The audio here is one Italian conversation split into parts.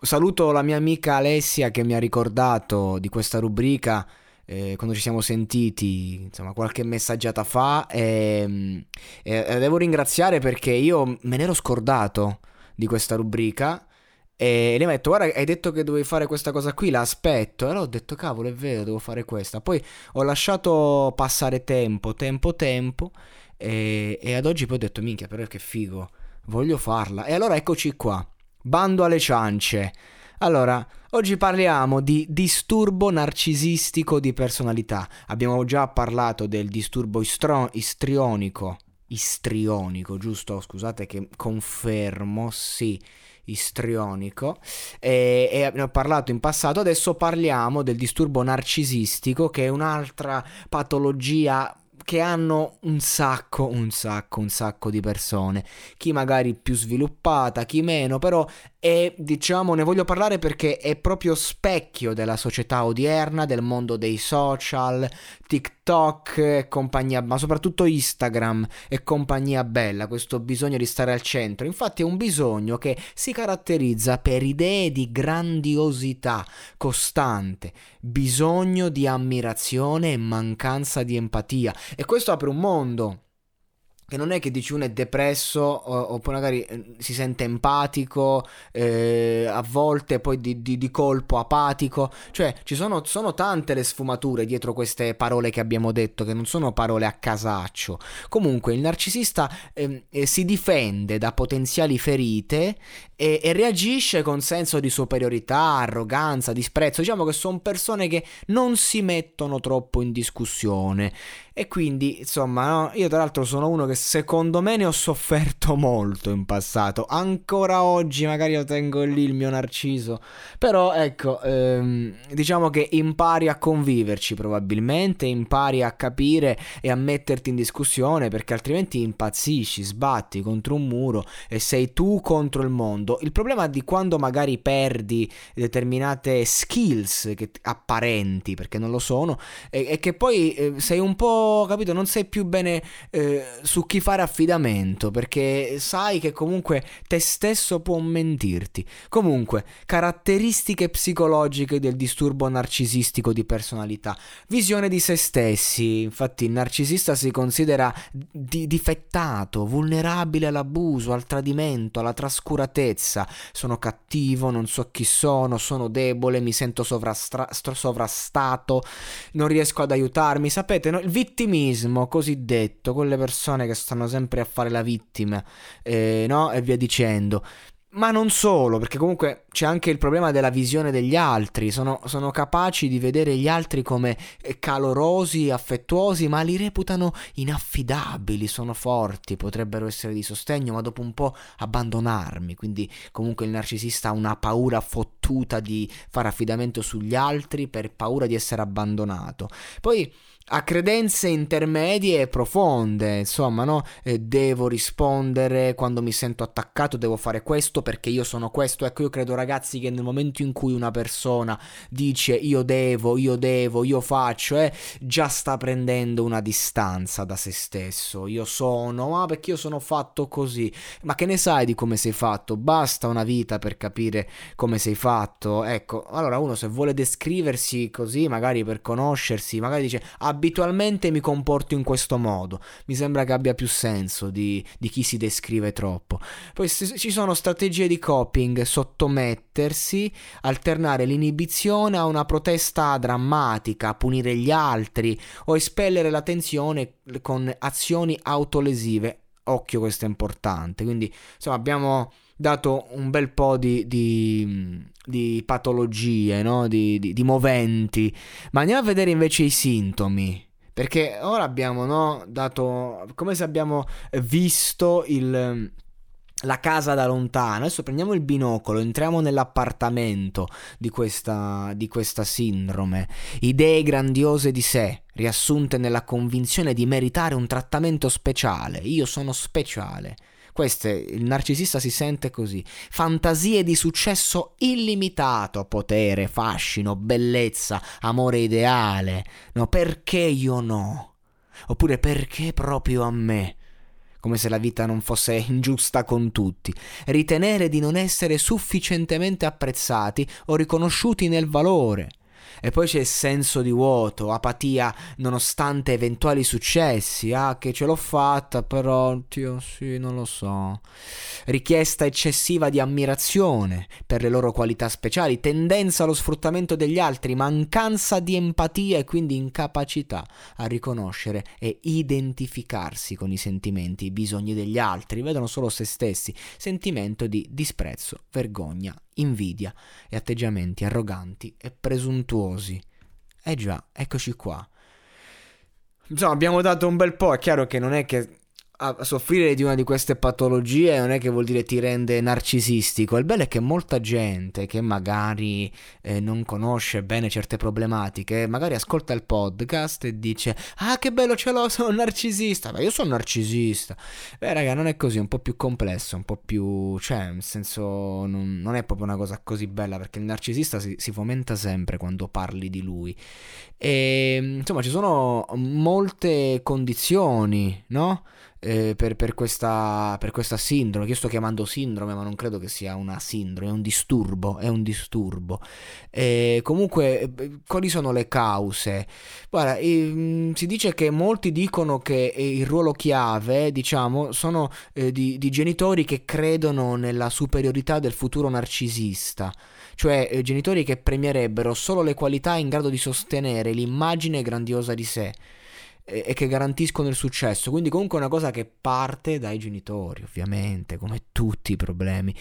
Saluto la mia amica Alessia che mi ha ricordato di questa rubrica eh, quando ci siamo sentiti, insomma, qualche messaggiata fa e, e, e devo ringraziare perché io me ne ero scordato di questa rubrica e lei mi ha detto guarda hai detto che dovevi fare questa cosa qui, la aspetto e allora ho detto cavolo è vero devo fare questa. Poi ho lasciato passare tempo, tempo, tempo e, e ad oggi poi ho detto minchia però che figo voglio farla. E allora eccoci qua Bando alle ciance. Allora, oggi parliamo di disturbo narcisistico di personalità. Abbiamo già parlato del disturbo istro- istrionico. Istrionico, giusto? Scusate che confermo, sì, istrionico. E, e abbiamo parlato in passato, adesso parliamo del disturbo narcisistico, che è un'altra patologia che hanno un sacco, un sacco, un sacco di persone. Chi magari più sviluppata, chi meno, però è, diciamo, ne voglio parlare perché è proprio specchio della società odierna, del mondo dei social, TikTok e compagnia, ma soprattutto Instagram e compagnia bella, questo bisogno di stare al centro. Infatti è un bisogno che si caratterizza per idee di grandiosità costante, bisogno di ammirazione e mancanza di empatia. E questo apre un mondo che non è che dici uno è depresso oppure magari eh, si sente empatico eh, a volte poi di, di, di, colpo apatico. Cioè ci sono, sono, tante le sfumature dietro queste parole che abbiamo detto che non sono parole a casaccio. Comunque il narcisista ehm, eh, si difende da potenziali ferite e, e, reagisce con senso di superiorità arroganza disprezzo. Diciamo che sono persone che non si mettono troppo in discussione e quindi, insomma, no? io tra l'altro sono uno che secondo me ne ho sofferto molto in passato. Ancora oggi magari io tengo lì il mio narciso. Però ecco, ehm, diciamo che impari a conviverci probabilmente, impari a capire e a metterti in discussione perché altrimenti impazzisci, sbatti contro un muro e sei tu contro il mondo. Il problema di quando magari perdi determinate skills che, apparenti, perché non lo sono, è, è che poi eh, sei un po' capito, non sai più bene eh, su chi fare affidamento, perché sai che comunque te stesso può mentirti. Comunque, caratteristiche psicologiche del disturbo narcisistico di personalità. Visione di se stessi, infatti il narcisista si considera di- difettato, vulnerabile all'abuso, al tradimento, alla trascuratezza. Sono cattivo, non so chi sono, sono debole, mi sento sovrastra- sovrastato, non riesco ad aiutarmi. Sapete, no? il vittimismo vittimismo cosiddetto, quelle persone che stanno sempre a fare la vittima, eh, no? E via dicendo. Ma non solo, perché comunque c'è anche il problema della visione degli altri. Sono, sono, capaci di vedere gli altri come eh, calorosi, affettuosi, ma li reputano inaffidabili, sono forti, potrebbero essere di sostegno, ma dopo un po' abbandonarmi. Quindi comunque il narcisista ha una paura fottuta di fare affidamento sugli altri per paura di essere abbandonato. Poi a credenze intermedie e profonde, insomma, no? Eh, devo rispondere quando mi sento attaccato, devo fare questo perché io sono questo. Ecco, io credo, ragazzi, che nel momento in cui una persona dice io devo, io devo, io faccio, eh, già sta prendendo una distanza da se stesso. Io sono, ma perché io sono fatto così? Ma che ne sai di come sei fatto? Basta una vita per capire come sei fatto. Ecco, allora uno se vuole descriversi così, magari per conoscersi, magari dice ah abitualmente mi comporto in questo modo. Mi sembra che abbia più senso di, di chi si descrive troppo. Poi ci sono strategie di coping, sottomettersi, alternare l'inibizione a una protesta drammatica, punire gli altri o espellere la tensione con azioni autolesive. Occhio, questo è importante. Quindi, insomma, abbiamo dato un bel po' di, di, di patologie, no? di, di, moventi, ma andiamo a vedere invece i sintomi. Perché ora abbiamo no, dato come se abbiamo visto il, la casa da lontano. Adesso prendiamo il binocolo, entriamo nell'appartamento di questa, di questa sindrome. Idee grandiose di sé, riassunte nella convinzione di meritare un trattamento speciale. Io sono speciale. Questo, il narcisista si sente così. Fantasie di successo illimitato, potere, fascino, bellezza, amore ideale. No, perché io no? Oppure perché proprio a me? Come se la vita non fosse ingiusta con tutti, ritenere di non essere sufficientemente apprezzati o riconosciuti nel valore, e poi c'è senso di vuoto, apatia nonostante eventuali successi. Ah, che ce l'ho fatta, però, Dio, sì, non lo so. Richiesta eccessiva di ammirazione per le loro qualità speciali, tendenza allo sfruttamento degli altri, mancanza di empatia e quindi incapacità a riconoscere e identificarsi con i sentimenti, i bisogni degli altri. Vedono solo se stessi. Sentimento di disprezzo, vergogna, invidia e atteggiamenti arroganti e presuntuosi. Eh già, eccoci qua. Insomma, abbiamo dato un bel po', è chiaro che non è che a soffrire di una di queste patologie non è che vuol dire ti rende narcisistico. Il bello è che molta gente che magari eh, non conosce bene certe problematiche, magari ascolta il podcast e dice: Ah, che bello ce l'ho, sono narcisista. Ma io sono narcisista. Beh, raga, non è così, è un po' più complesso, un po' più. cioè, nel senso, non, non è proprio una cosa così bella perché il narcisista si, si fomenta sempre quando parli di lui. E insomma, ci sono molte condizioni, no? Eh, per, per, questa, per, questa, sindrome, che io sto chiamando sindrome, ma non credo che sia una sindrome, è un disturbo, è un disturbo. Eh, comunque, eh, quali sono le cause? Guarda, eh, si dice che molti dicono che il ruolo chiave, diciamo, sono eh, di, di genitori che credono nella superiorità del futuro narcisista cioè eh, genitori che premierebbero solo le qualità in grado di sostenere l'immagine grandiosa di sé e, che garantiscono il successo. Quindi comunque è una cosa che parte dai genitori, ovviamente, come tutti i problemi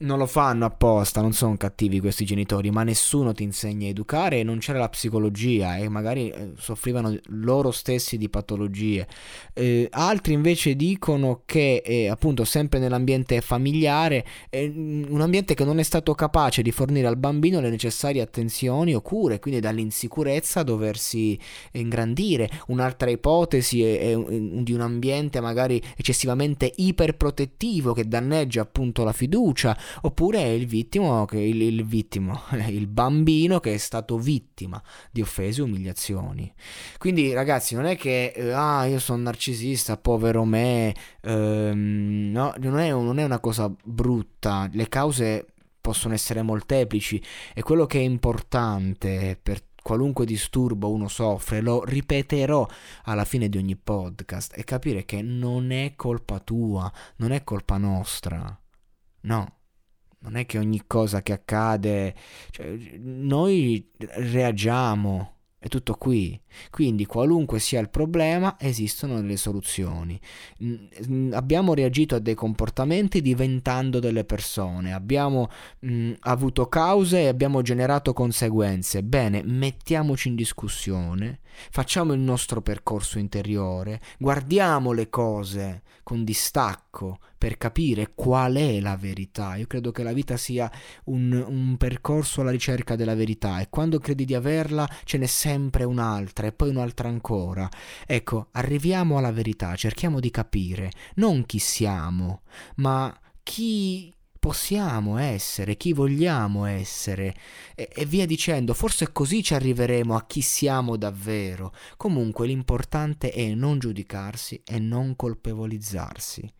non lo fanno apposta, non sono cattivi questi genitori, ma nessuno ti insegna a educare e non c'era la psicologia e magari eh, soffrivano loro stessi di patologie. Eh, altri invece dicono che eh, appunto sempre nell'ambiente familiare è un ambiente che non è stato capace di fornire al bambino le necessarie attenzioni o cure, quindi dall'insicurezza doversi ingrandire. Un'altra ipotesi è, è di un ambiente magari eccessivamente iperprotettivo che danneggia appunto la fiducia oppure è il vittimo, che, il, il, vittimo, il bambino che è stato vittima di offese e umiliazioni. Quindi ragazzi non è che, eh, ah io sono narcisista, povero me, ehm, no, non è, non è una cosa brutta, le cause possono essere molteplici e quello che è importante per qualunque disturbo uno soffre, lo ripeterò alla fine di ogni podcast e capire che non è colpa tua, non è colpa nostra. No, non è che ogni cosa che accade, cioè, noi reagiamo, è tutto qui. Quindi qualunque sia il problema esistono delle soluzioni. Abbiamo reagito a dei comportamenti diventando delle persone, abbiamo mh, avuto cause e abbiamo generato conseguenze. Bene, mettiamoci in discussione, facciamo il nostro percorso interiore, guardiamo le cose con distacco per capire qual è la verità. Io credo che la vita sia un, un percorso alla ricerca della verità e quando credi di averla ce n'è sempre un'altra e poi un'altra ancora. Ecco, arriviamo alla verità, cerchiamo di capire non chi siamo, ma chi possiamo essere, chi vogliamo essere e, e, via dicendo, forse così ci arriveremo a chi siamo davvero. Comunque l'importante è non giudicarsi e non colpevolizzarsi.